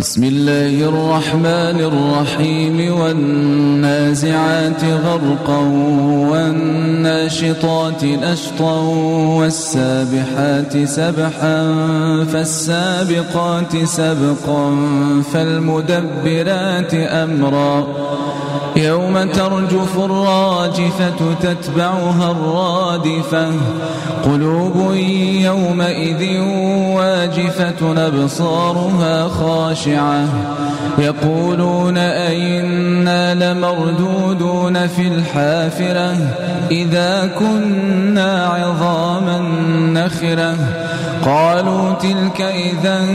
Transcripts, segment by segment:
بسم الله الرحمن الرحيم والنازعات غرقا والناشطات نشطا والسابحات سبحا فالسابقات سبقا فالمدبرات أمرا. يوم ترجف الراجفة تتبعها الرادفة قلوب يومئذ واجفة أبصارها خاشعة. يقولون أئنا لمردودون في الحافرة إذا كنا عظاما نخرة. قالوا تلك إذا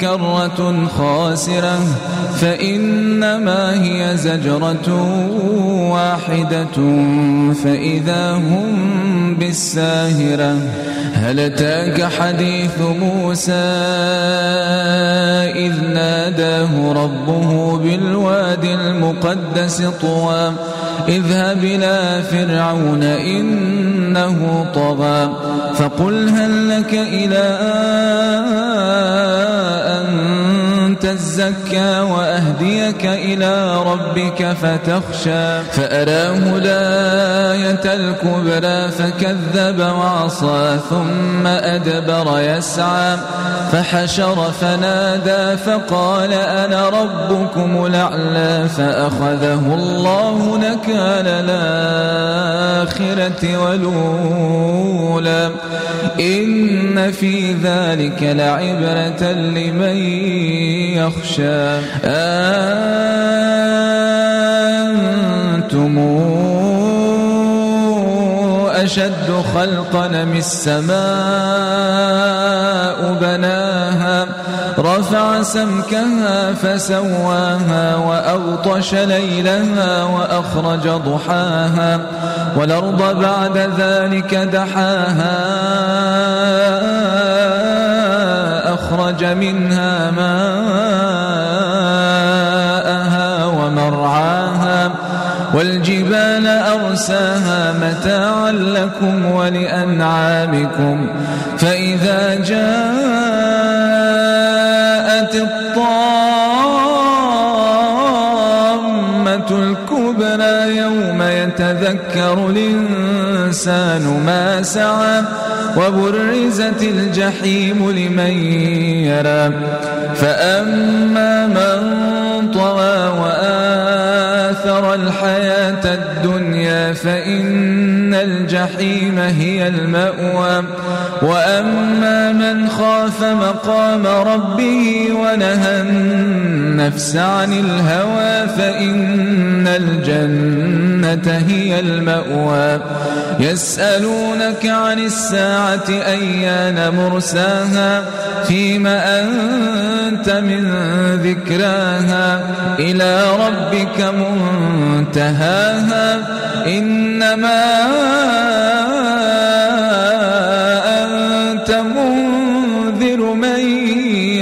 كرة خاسرة. فإنما هي زجرة واحدة فإذا هم بالساهرة. هل أتاك حديث موسى إذ ناداه ربه بالواد المقدس طوى؟ اذهب إلى فرعون إنه طغى فقل هل لك إلى تزكى وأهديك إلى ربك فتخشى. فأراه الآية الكبرى فكذب وعصى ثم أدبر يسعى. فحشر فنادى فقال أنا ربكم الأعلى فأخذه الله نكال الآخرة والأولى. إن في ذلك لعبرة لمن يخشى. أنتم أشد خلقا من السماء بناها؟ رفع سمكها فسواها وأغطش ليلها وأخرج ضحاها والأرض بعد ذلك دحاها أخرج منها ماءها والجبال أرساها متاعا لكم ولأنعامكم. فإذا جاءت الطامة الكبرى يوم يتذكر الإنسان ما سعى وبرزت الجحيم لمن يرى. فأما من طغى وآثر الحياة الدنيا فإن الجحيم هي المأوى. وأما من خاف مقام ربه ونهى النفس عن الهوى فإن الجنة هي المأوى. يسألونك عن الساعة أيان مرساها؟ فيما أنت من ذكراها؟ إلى ربك منتهاها. إنما